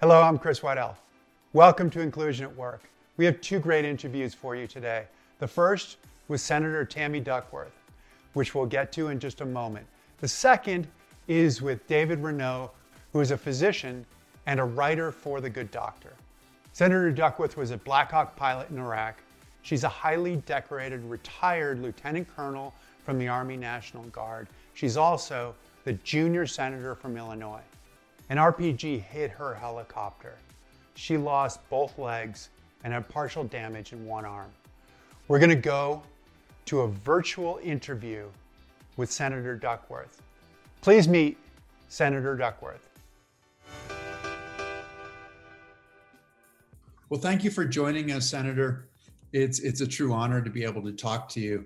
Hello, I'm Chris Waddell. Welcome to Inclusion at Work. We have two great interviews for you today. The first was Senator Tammy Duckworth, which we'll get to in just a moment. The second is with David Renaud, who is a physician and a writer for The Good Doctor. Senator Duckworth was a Black Hawk pilot in Iraq. She's a highly decorated retired lieutenant colonel from the Army National Guard. She's also the junior senator from Illinois. An RPG hit her helicopter. She lost both legs and had partial damage in one arm. We're going to go to a virtual interview with Senator Duckworth. Please meet Senator Duckworth. Well, thank you for joining us, Senator. It's it's a true honor to be able to talk to you.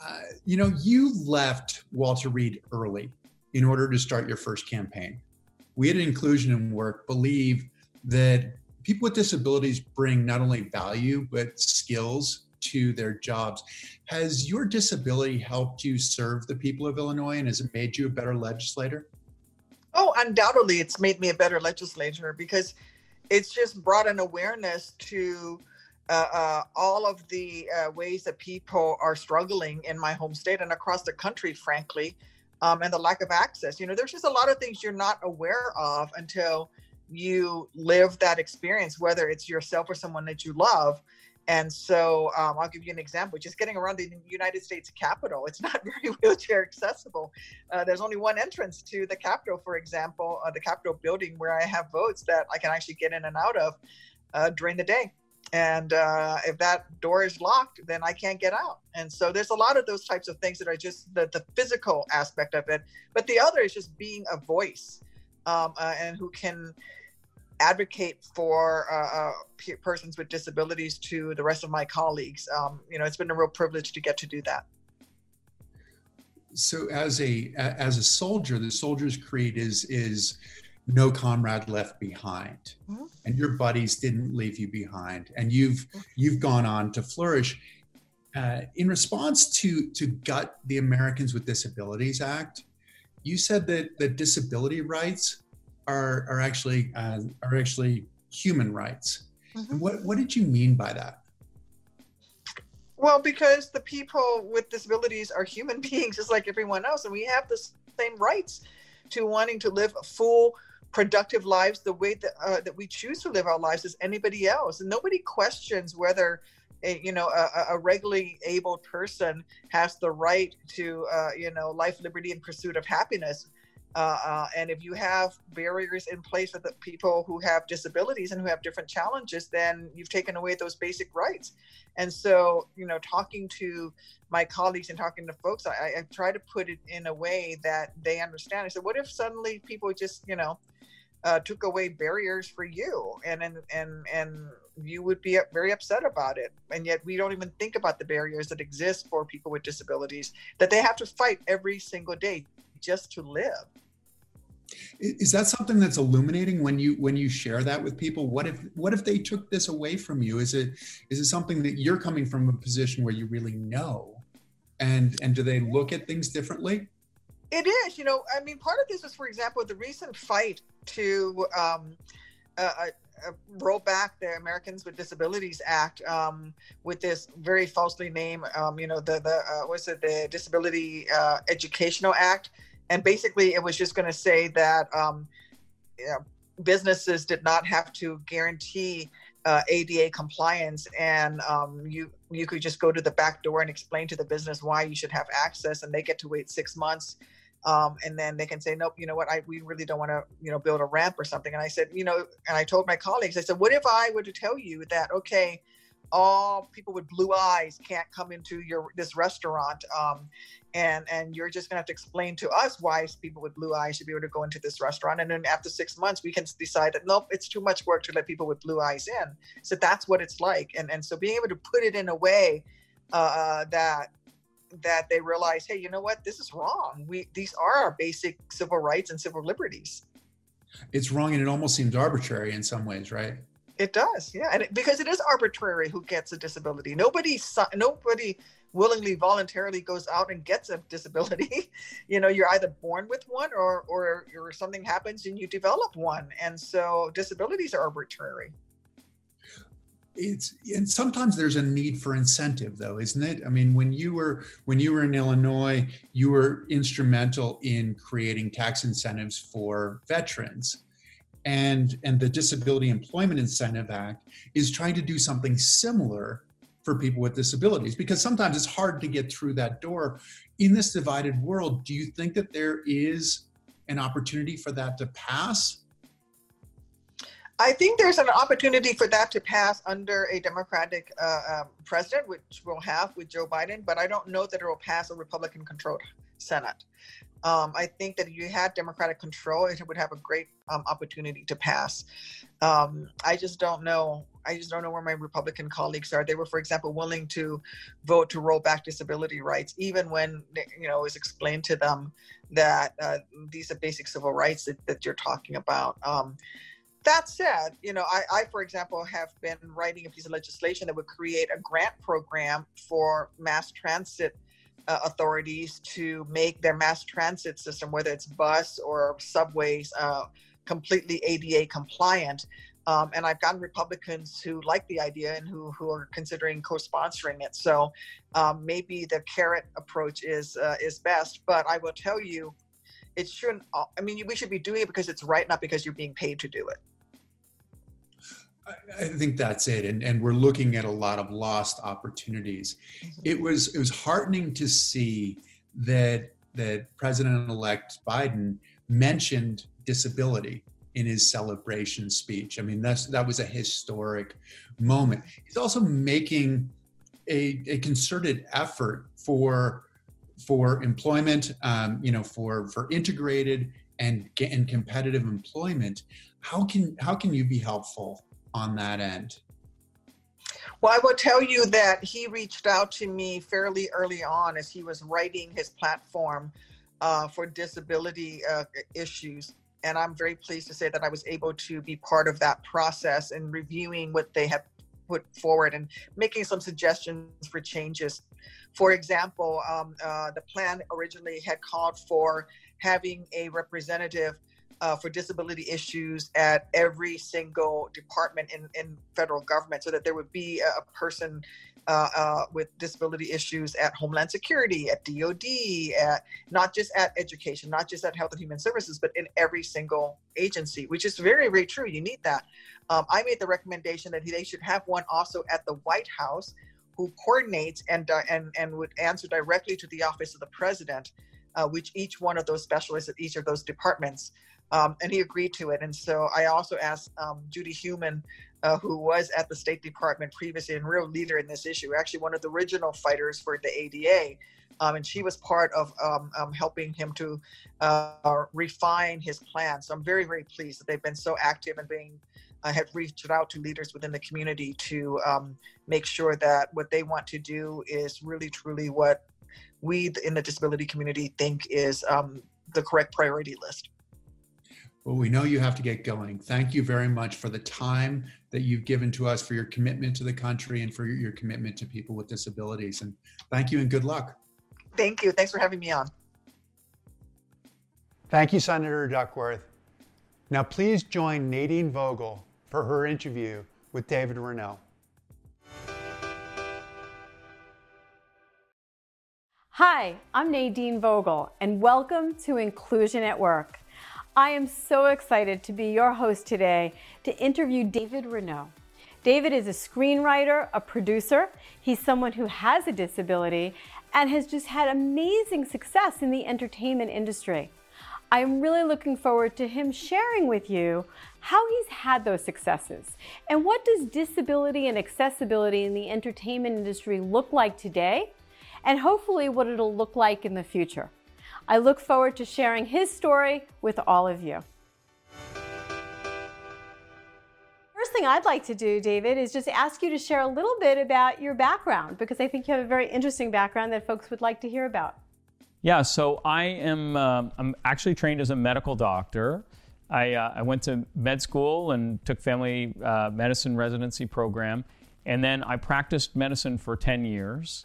Uh, you know, you left Walter Reed early in order to start your first campaign we at Inclusion in Work believe that people with disabilities bring not only value but skills to their jobs. Has your disability helped you serve the people of Illinois and has it made you a better legislator? Oh, undoubtedly, it's made me a better legislator because it's just brought an awareness to uh, uh, all of the uh, ways that people are struggling in my home state and across the country, frankly, um, and the lack of access. You know, there's just a lot of things you're not aware of until you live that experience, whether it's yourself or someone that you love. And so um, I'll give you an example. Just getting around the United States Capitol, it's not very wheelchair accessible. Uh, there's only one entrance to the Capitol, for example, uh, the Capitol building where I have votes that I can actually get in and out of uh, during the day and uh, if that door is locked then i can't get out. And so there's a lot of those types of things that are just the, the physical aspect of it. But the other is just being a voice um, uh, and who can advocate for uh, uh persons with disabilities to the rest of my colleagues. Um, you know it's been a real privilege to get to do that. So as a as a soldier the soldier's creed is is no comrade left behind. Mm-hmm. and your buddies didn't leave you behind. And you've you've gone on to flourish. Uh, in response to to gut the americans with disabilities act you said that that disability rights are are actually uh, are actually human rights. Mm-hmm. what what did you mean by that? Well because the people with disabilities are human beings just like everyone else. And we have the same rights to wanting to live a full productive lives the way that uh, that we choose to live our lives as anybody else. And nobody questions whether a, you know a, a regularly able person has the right to uh, you know life liberty and pursuit of happiness uh, uh, and if you have barriers in place for the people who have disabilities and who have different challenges then you've taken away those basic rights. And so you know talking to my colleagues and talking to folks I, I try to put it in a way that they understand. I said what if suddenly people just you know uh, took away barriers for you and and and and you would be very upset about it? And yet we don't even think about the barriers that exist for people with disabilities that they have to fight every single day just to live. Is that something that's illuminating when you when you share that with people? What if what if they took this away from you? Is it is it something that you're coming from a position where you really know? And and do they look at things differently? It is, you know. I mean, part of this is, for example, the recent fight to um, uh, uh, roll back the Americans with Disabilities Act um, with this very falsely named, um, you know, the the uh, what's it, the Disability uh, Educational Act, and basically it was just going to say that um, businesses did not have to guarantee uh, ADA compliance, and um, you you could just go to the back door and explain to the business why you should have access, and they get to wait six months um, and then they can say, nope, you know what, I we really don't want to, you know, build a ramp or something. And I said, you know, and I told my colleagues, I said, what if I were to tell you that, okay, all people with blue eyes can't come into your this restaurant, um, and and you're just gonna have to explain to us why people with blue eyes should be able to go into this restaurant. And then after six months, we can decide that nope, it's too much work to let people with blue eyes in. So that's what it's like. And and so being able to put it in a way uh, that that they realize, hey, you know what? This is wrong. We these are our basic civil rights and civil liberties. It's wrong, and it almost seems arbitrary in some ways, right? It does, yeah, and it, because it is arbitrary who gets a disability. Nobody, nobody willingly, voluntarily goes out and gets a disability. you know, you're either born with one, or or or something happens and you develop one, and so disabilities are arbitrary it's and sometimes there's a need for incentive though isn't it i mean when you were when you were in illinois you were instrumental in creating tax incentives for veterans and and the disability employment incentive act is trying to do something similar for people with disabilities because sometimes it's hard to get through that door in this divided world do you think that there is an opportunity for that to pass I think there's an opportunity for that to pass under a Democratic uh, um, president, which we'll have with Joe Biden, but I don't know that it will pass a Republican controlled Senate. Um, I think that if you had Democratic control, it would have a great um, opportunity to pass. Um, I just don't know. I just don't know where my Republican colleagues are. They were, for example, willing to vote to roll back disability rights, even when you know it was explained to them that uh, these are basic civil rights that, that you're talking about. Um, that said, you know, I, I, for example, have been writing a piece of legislation that would create a grant program for mass transit uh, authorities to make their mass transit system, whether it's bus or subways, uh, completely ADA compliant. Um, and I've gotten Republicans who like the idea and who, who are considering co-sponsoring it. So um, maybe the carrot approach is uh, is best. But I will tell you, it shouldn't i mean we should be doing it because it's right not because you're being paid to do it I think that's it, and and we're looking at a lot of lost opportunities. Mm-hmm. It was it was heartening to see that that President-elect Biden mentioned disability in his celebration speech. I mean, that's that was a historic moment. He's also making a, a concerted effort for for employment, um, you know, for for integrated and and competitive employment. How can how can you be helpful on that end? Well, I will tell you that he reached out to me fairly early on as he was writing his platform uh, for disability uh, issues. And I'm very pleased to say that I was able to be part of that process and reviewing what they have put forward and making some suggestions for changes. For example, um, uh, the plan originally had called for having a representative uh, for disability issues at every single department in, in federal government so that there would be a, person uh, uh, with disability issues at Homeland Security, at DOD, at not just at education, not just at Health and Human Services, but in every single agency, which is very, very true. You need that. Um, I made the recommendation that they should have one also at the White House who coordinates and, uh, and, and would answer directly to the office of the president, uh, which each one of those specialists at each of those departments. Um, and he agreed to it. And so I also asked um, Judy Heumann, uh, who was at the State Department previously and real leader in this issue, actually one of the original fighters for the ADA. Um, and she was part of um, um, helping him to uh, refine his plan. So I'm very, very pleased that they've been so active and being uh, have reached out to leaders within the community to um, make sure that what they want to do is really, truly what we in the disability community think is the correct priority list. Well, we know you have to get going. Thank you very much for the time that you've given to us, for your commitment to the country, and for your, your commitment to people with disabilities. And thank you and good luck. Thank you. Thanks for having me on. Thank you, Senator Duckworth. Now, please join Nadine Vogel for her interview with David Renaud. Hi, I'm Nadine Vogel, and welcome to Inclusion at Work. I am so excited to be your host today to interview David Renaud. David is a screenwriter, a producer. He's someone who has a disability and has just had amazing success in the entertainment industry. I'm really looking forward to him sharing with you how he's had those successes and what does disability and accessibility in the entertainment industry look like today and hopefully what it'll look like in the future. I look forward to sharing his story with all of you. First thing I'd like to do, David, is just ask you to share a little bit about your background because I think you have a very interesting background that folks would like to hear about. Yeah, so I am um, I'm actually trained as a medical doctor. I, uh, I went to med school and took family uh, medicine residency program. And then I practiced medicine for 10 years.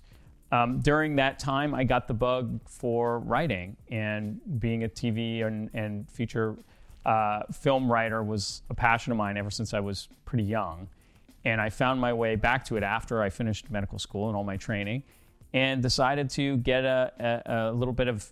Um, during that time, I got the bug for writing, and being a TV and, and feature uh, film writer was a passion of mine ever since I was pretty young. And I found my way back to it after I finished medical school and all my training, and decided to get a, a, a little bit of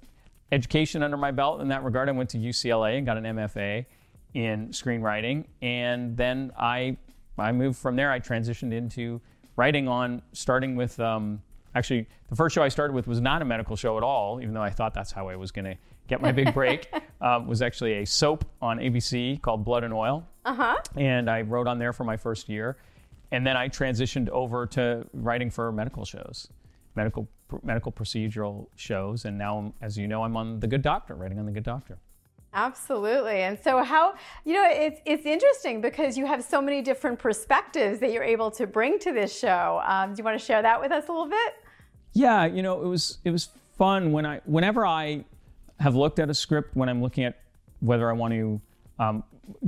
education under my belt in that regard. I went to UCLA and got an MFA in screenwriting, and then I I moved from there. I transitioned into writing on starting with um, actually the first show I started with was not a medical show at all, even though I thought that's how I was going to get my big break. um, was actually a soap on ABC called Blood and Oil, Uh-huh. and I wrote on there for my first year, and then I transitioned over to writing for medical shows, medical medical procedural shows, and now, as you know, I'm on The Good Doctor, writing on The Good Doctor. Absolutely. And so how you know it's it's interesting because you have so many different perspectives that you're able to bring to this show. Um, do you want to share that with us a little bit? Yeah, you know, it was it was fun when I whenever I have looked at a script when I'm looking at whether I want to um,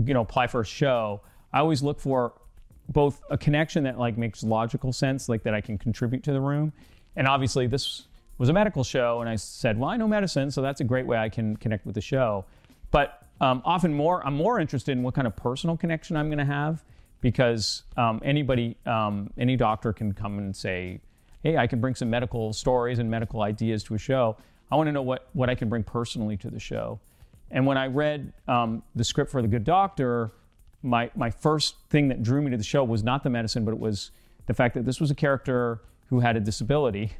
you know apply for a show. I always look for both a connection that like makes logical sense, like that I can contribute to the room, and obviously this was a medical show, and I said, well, I know medicine, so that's a great way I can connect with the show. But um, often more, I'm more interested in what kind of personal connection I'm going to have because um, anybody, um, any doctor can come and say, hey, I can bring some medical stories and medical ideas to a show. I want to know what, what I can bring personally to the show. And when I read um, the script for The Good Doctor, my, my first thing that drew me to the show was not the medicine, but it was the fact that this was a character who had a disability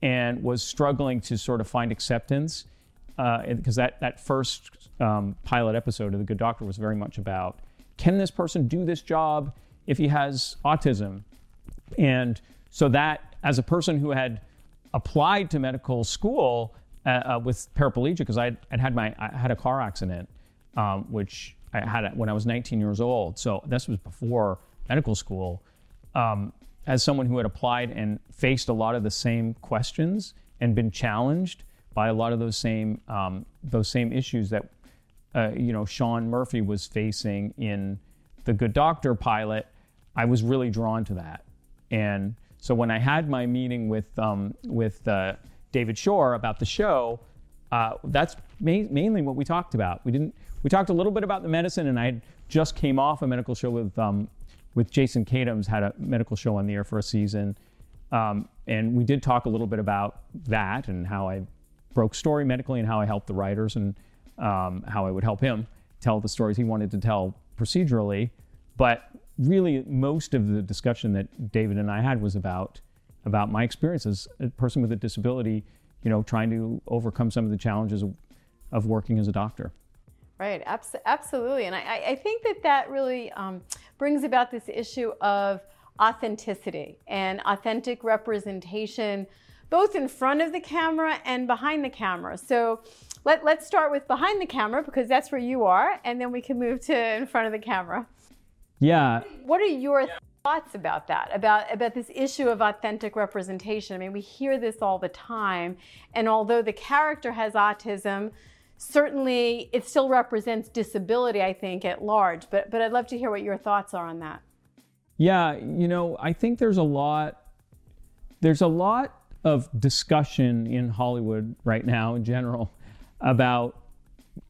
and was struggling to sort of find acceptance because uh, that, that first um, pilot episode of The Good Doctor was very much about can this person do this job if he has autism? And so that, as a person who had applied to medical school uh, uh, with paraplegia, because I had had my I had a car accident, um, which I had when I was 19 years old. So this was before medical school. Um, as someone who had applied and faced a lot of the same questions and been challenged by a lot of those same um, those same issues that uh, you know Sean Murphy was facing in the Good Doctor pilot, I was really drawn to that. And so when I had my meeting with um, with uh, David Shore about the show, uh, that's ma- mainly what we talked about. We didn't. We talked a little bit about the medicine, and I just came off a medical show with um, with Jason Katims, had a medical show on the air for a season, um, and we did talk a little bit about that and how I broke story medically and how I helped the writers and um, how I would help him tell the stories he wanted to tell procedurally. But really, most of the discussion that David and I had was about about my experience as a person with a disability, you know, trying to overcome some of the challenges of, of working as a doctor. Right, abs- absolutely. And I, I, think that that really um, brings about this issue of authenticity and authentic representation, both in front of the camera and behind the camera. So let, let's start with behind the camera because that's where you are, and then we can move to in front of the camera. Yeah. What are your thoughts about that? About about this issue of authentic representation? I mean, we hear this all the time, and although the character has autism, certainly it still represents disability, I think, at large. But but I'd love to hear what your thoughts are on that. Yeah, you know, I think there's a lot there's a lot of discussion in Hollywood right now in general about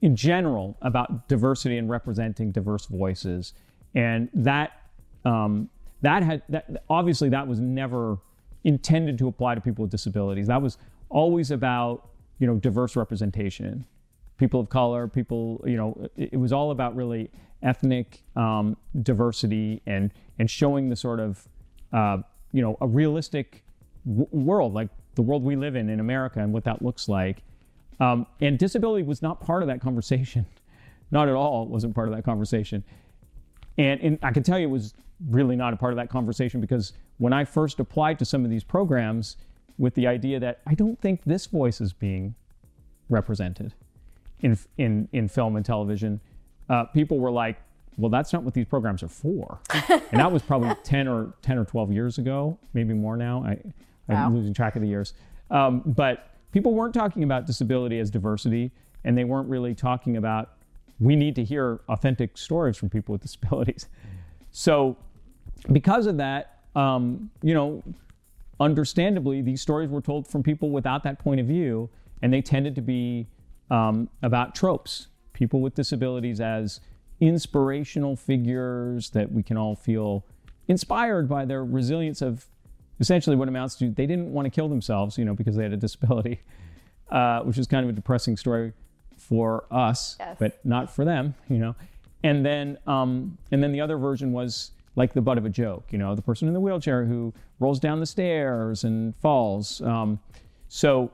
in general about diversity and representing diverse voices and that um, that had that obviously that was never intended to apply to people with disabilities that was always about you know diverse representation people of color people you know it, it was all about really ethnic um, diversity and and showing the sort of uh, you know a realistic w- world like the world we live in in america and what that looks like um, and disability was not part of that conversation. Not at all. It wasn't part of that conversation. And, and I can tell you it was really not a part of that conversation because when I first applied to some of these programs with the idea that I don't think this voice is being represented in, in, in film and television, uh, people were like, well, that's not what these programs are for. and that was probably 10 or 10 or 12 years ago, maybe more now. I, I'm losing track of the years. Um, but people weren't talking about disability as diversity, and they weren't really talking about we need to hear authentic stories from people with disabilities. So, because of that, um, you know, understandably, these stories were told from people without that point of view, and they tended to be um, about tropes, people with disabilities as inspirational figures that we can all feel inspired by their resilience of essentially what amounts to they didn't want to kill themselves, you know, because they had a disability, uh, which is kind of a depressing story for us, Yes. but not for them, you know. And then, um, and then the other version was like the butt of a joke, you know, the person in the wheelchair who rolls down the stairs and falls. Um, so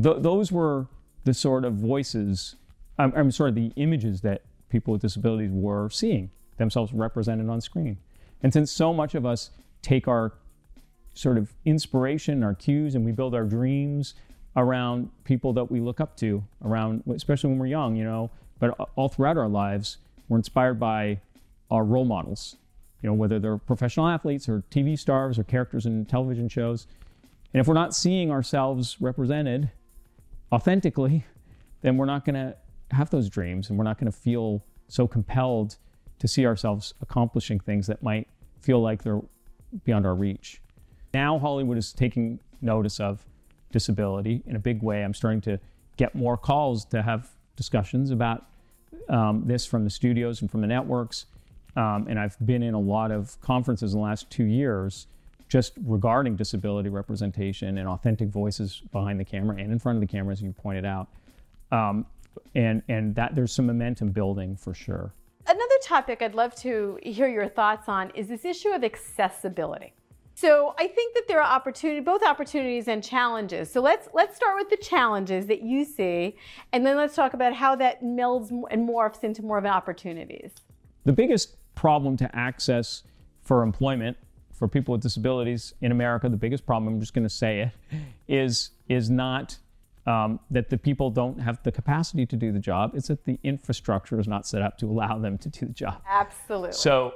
th- those were the sort of voices, I'm, I'm sorry, the images that people with disabilities were seeing themselves represented on screen. And since so much of us take our sort of inspiration, our cues, and we build our dreams around people that we look up to, around, especially when we're young, you know, but all throughout our lives, we're inspired by our role models, you know, whether they're professional athletes or TV stars or characters in television shows. And if we're not seeing ourselves represented authentically, then we're not going to have those dreams and we're not going to feel so compelled to see ourselves accomplishing things that might feel like they're beyond our reach. Now, Hollywood is taking notice of disability in a big way. I'm starting to get more calls to have discussions about um, this from the studios and from the networks. Um, and I've been in a lot of conferences in the last two years just regarding disability representation and authentic voices behind the camera and in front of the camera, as you pointed out. Um, and and that there's some momentum building for sure. Another topic I'd love to hear your thoughts on is this issue of accessibility. So I think that there are opportunity, both opportunities and challenges. So let's let's start with the challenges that you see, and then let's talk about how that melds and morphs into more of an opportunities. The biggest problem to access for employment for people with disabilities in America, the biggest problem, I'm just going to say it, is is not um, that the people don't have the capacity to do the job. It's that the infrastructure is not set up to allow them to do the job. Absolutely. So,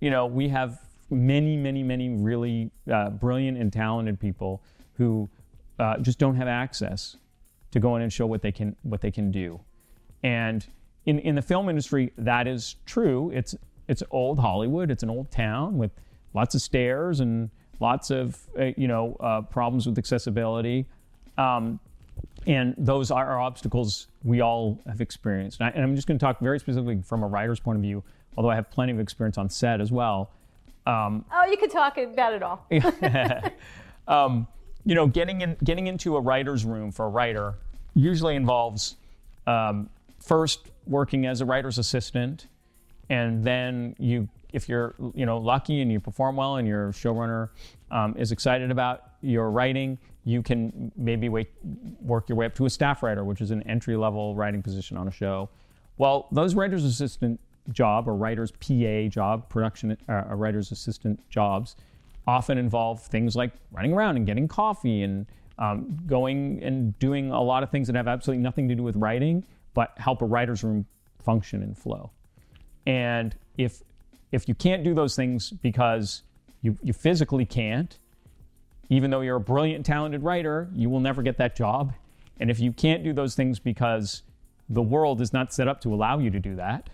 you know, we have many, many, many really uh, brilliant and talented people who uh, just don't have access to go in and show what they can what they can do. And in, in the film industry, that is true. It's it's old Hollywood. It's an old town with lots of stairs and lots of uh, you know uh, problems with accessibility. Um, and those are obstacles we all have experienced. And, I, and I'm just going to talk very specifically from a writer's point of view, although I have plenty of experience on set as well. Um, oh, you could talk about it all. um, you know, getting in, getting into a writer's room for a writer usually involves um, first working as a writer's assistant, and then you, if you're you know lucky and you perform well, and your showrunner um, is excited about your writing, you can maybe wait, work your way up to a staff writer, which is an entry level writing position on a show. Well, those writer's assistant job or writer's PA job, production uh, writer's assistant jobs, often involve things like running around and getting coffee and um, going and doing a lot of things that have absolutely nothing to do with writing, but help a writer's room function and flow. And if if you can't do those things because you, you physically can't, even though you're a brilliant, talented writer, you will never get that job. And if you can't do those things because the world is not set up to allow you to do that,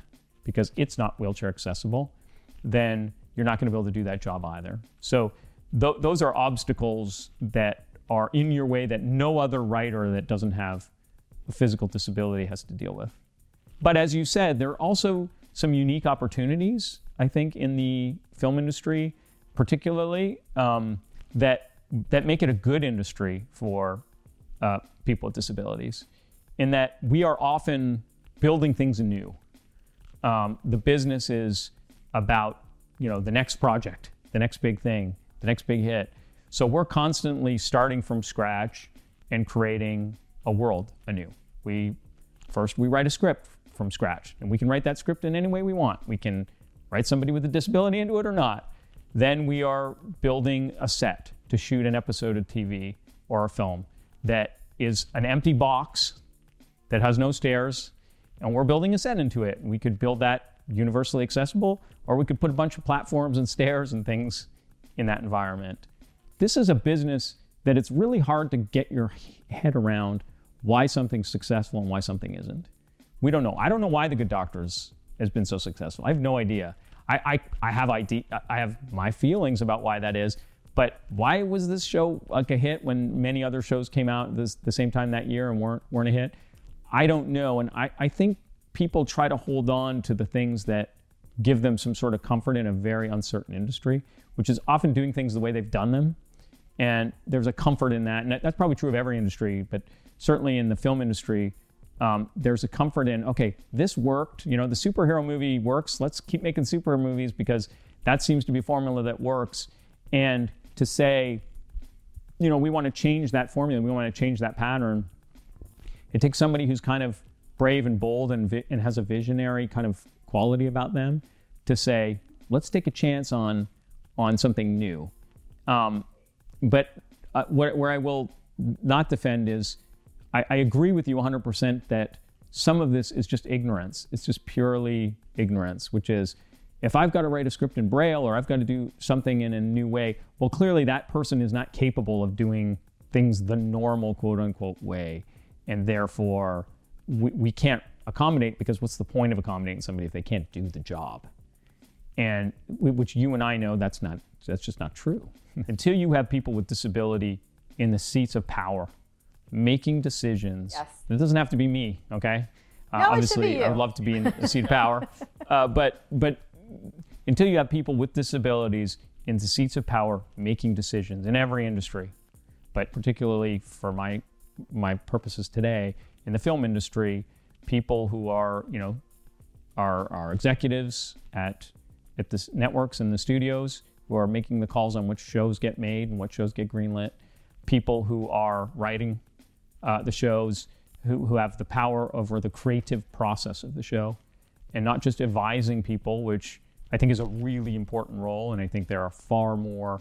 because it's not wheelchair accessible, then you're not going to be able to do that job either. So th- those are obstacles that are in your way that no other writer that doesn't have a physical disability has to deal with. But as you said, there are also some unique opportunities, I think, in the film industry, particularly um, that that make it a good industry for uh, people with disabilities, in that we are often building things anew. Um, the business is about you know the next project, the next big thing, the next big hit. So we're constantly starting from scratch and creating a world anew. We first we write a script from scratch, and we can write that script in any way we want. We can write somebody with a disability into it or not. Then we are building a set to shoot an episode of TV or a film that is an empty box that has no stairs, and we're building a set into it. We could build that universally accessible, or we could put a bunch of platforms and stairs and things in that environment. This is a business that it's really hard to get your head around why something's successful and why something isn't. we don't know. I don't know why The Good Doctors has been so successful. I have no idea. I, I, I have idea, I have my feelings about why that is, but why was this show like a hit when many other shows came out this, the same time that year and weren't weren't a hit? I don't know, and I, I think people try to hold on to the things that give them some sort of comfort in a very uncertain industry, which is often doing things the way they've done them. And there's a comfort in that, and that's probably true of every industry, but certainly in the film industry, um, there's a comfort in okay, this worked. You know, the superhero movie works. Let's keep making superhero movies because that seems to be a formula that works. And to say, you know, we want to change that formula, we want to change that pattern. It takes somebody who's kind of brave and bold and, vi- and has a visionary kind of quality about them to say, let's take a chance on on something new. Um, but uh, where, where I will not defend is I, I agree with you 100% that some of this is just ignorance. It's just purely ignorance, which is if I've got to write a script in Braille or I've got to do something in a new way, well, clearly that person is not capable of doing things the normal quote unquote way. And therefore, we, we can't accommodate because what's the point of accommodating somebody if they can't do the job? And which you and I know that's not, that's just not true. Until you have people with disability in the seats of power making decisions. Yes. It doesn't have to be me, okay? No, it obviously. I'd love to be in the seat of power, uh, but but until you have people with disabilities in the seats of power making decisions in every industry, but particularly for my my purposes today in the film industry, people who are you know are are executives at at the networks and the studios who are making the calls on which shows get made and what shows get greenlit, people who are writing uh, the shows, who, who have the power over the creative process of the show, and not just advising people, which I think is a really important role. And I think there are far more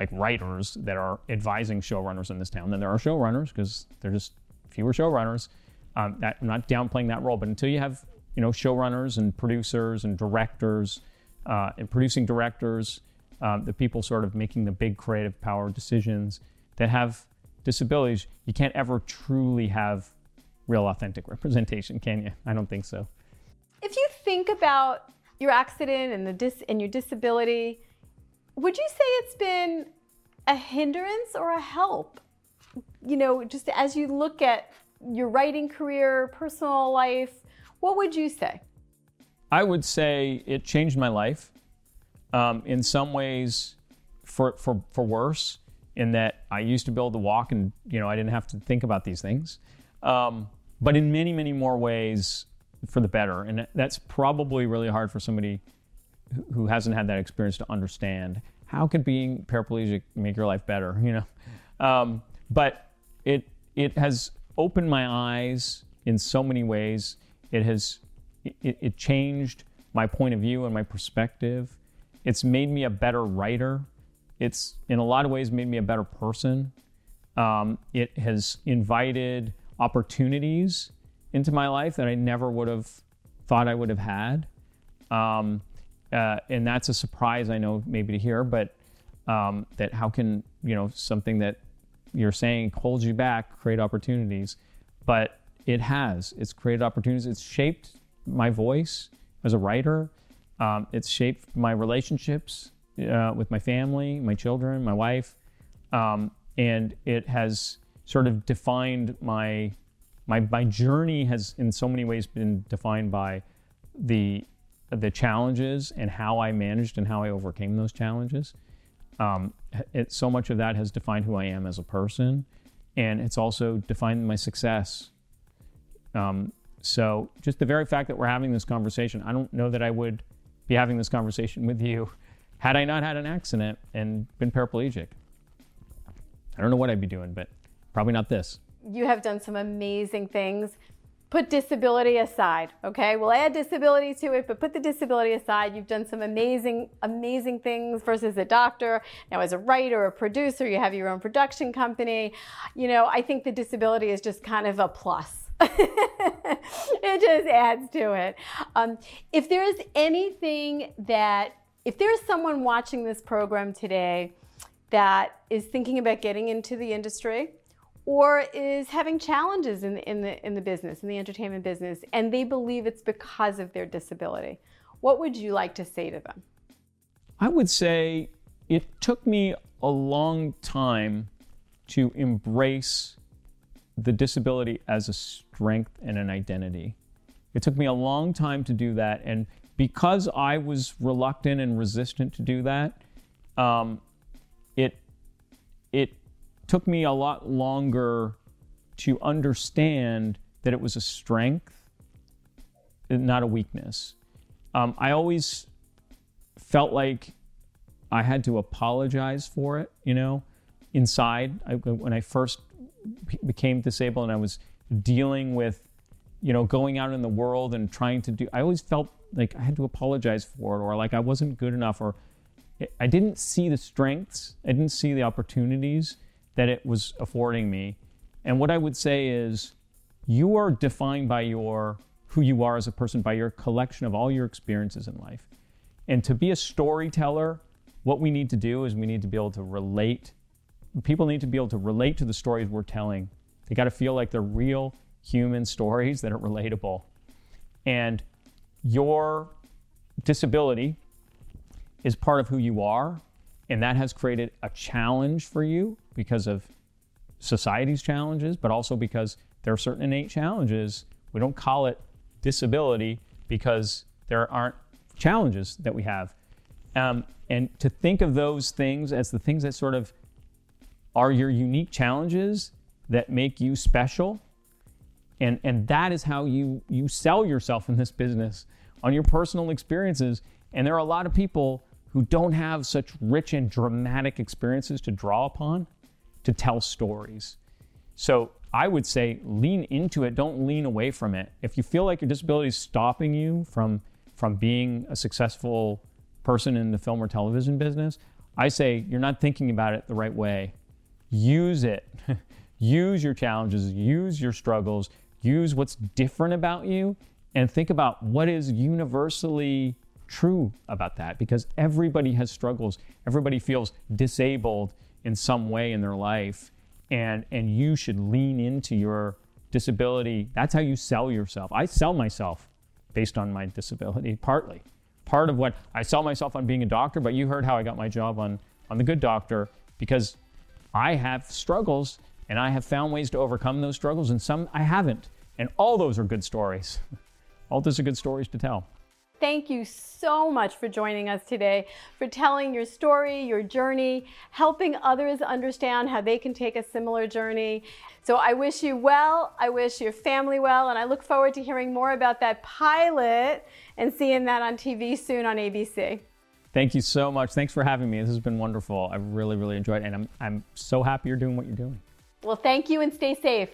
like writers that are advising showrunners in this town than there are showrunners because there are just fewer showrunners. Um, that, I'm not downplaying that role, but until you have you know showrunners and producers and directors uh, and producing directors, um, the people sort of making the big creative power decisions that have disabilities, you can't ever truly have real authentic representation, can you? I don't think so. If you think about your accident and the dis- and your disability, would you say it's been a hindrance or a help? You know, just as you look at your writing career, personal life, what would you say? I would say it changed my life. Um, in some ways, for, for, for worse, in that I used to be able to walk and you know I didn't have to think about these things. Um, but in many many more ways for the better, and that's probably really hard for somebody who hasn't had that experience to understand. How could being paraplegic make your life better? You know, um, but it it has opened my eyes in so many ways. It has it, it changed my point of view and my perspective. It's made me a better writer it's in a lot of ways made me a better person. Um, it has invited opportunities into my life that I never would have thought I would have had. Um, uh, and that's a surprise, I know, maybe to hear, but um, that how can, you know, something that you're saying holds you back create opportunities? But it has. It's created opportunities. It's shaped my voice as a writer. Um, it's shaped my relationships uh, with my family, my children, my wife, um, and it has sort of defined my my my journey has in so many ways been defined by the the challenges and how I managed and how I overcame those challenges. Um, it, so much of that has defined who I am as a person, and it's also defined my success. Um, so, just the very fact that we're having this conversation, I don't know that I would be having this conversation with you had I not had an accident and been paraplegic. I don't know what I'd be doing, but probably not this. You have done some amazing things. Put disability aside, okay? We'll add disability to it, but put the disability aside. You've done some amazing, amazing things versus a doctor. Now, as a writer, a producer, you have your own production company. You know, I think the disability is just kind of a plus. it just adds to it. Um, if there is anything that if there's someone watching this program today that is thinking about getting into the industry or is having challenges in the, in the in the business in the entertainment business and they believe it's because of their disability. What would you like to say to them? I would say it took me a long time to embrace the disability as a strength and an identity. It took me a long time to do that and because i was reluctant and resistant to do that um, it it took me a lot longer to understand that it was a strength, not a weakness. Um, I always felt like I had to apologize for it, you know, inside. I, when I first became disabled and I was dealing with, you know, going out in the world and trying to do, I always felt like I had to apologize for it or like I wasn't good enough or I didn't see the strengths, I didn't see the opportunities that it was affording me. And what I would say is you are defined by your who you are as a person by your collection of all your experiences in life. And to be a storyteller, what we need to do is we need to be able to relate. People need to be able to relate to the stories we're telling. They got to feel like they're real human stories that are relatable. And your disability is part of who you are. And that has created a challenge for you because of society's challenges, but also because there are certain innate challenges. We don't call it disability because there aren't challenges that we have. Um, and to think of those things as the things that sort of are your unique challenges that make you special. And, and that is how you, you sell yourself in this business on your personal experiences. And there are a lot of people who don't have such rich and dramatic experiences to draw upon to tell stories. So I would say lean into it, don't lean away from it. If you feel like your disability is stopping you from, from being a successful person in the film or television business, I say you're not thinking about it the right way. Use it. use your challenges, use your struggles, use what's different about you, and think about what is universally true about that because everybody has struggles. Everybody feels disabled in some way in their life. And, and you should lean into your disability. That's how you sell yourself. I sell myself based on my disability, partly. Part of what I sell myself on being a doctor, but you heard how I got my job on, on The Good Doctor because I have struggles and I have found ways to overcome those struggles, and some I haven't. And all those are good stories. All those are good stories to tell. Thank you so much for joining us today, for telling your story, your journey, helping others understand how they can take a similar journey. So I wish you well. I wish your family well. And I look forward to hearing more about that pilot and seeing that on TV soon on ABC. Thank you so much. Thanks for having me. This has been wonderful. I've really, really enjoyed it. And I'm, I'm so happy you're doing what you're doing. Well, thank you and stay safe.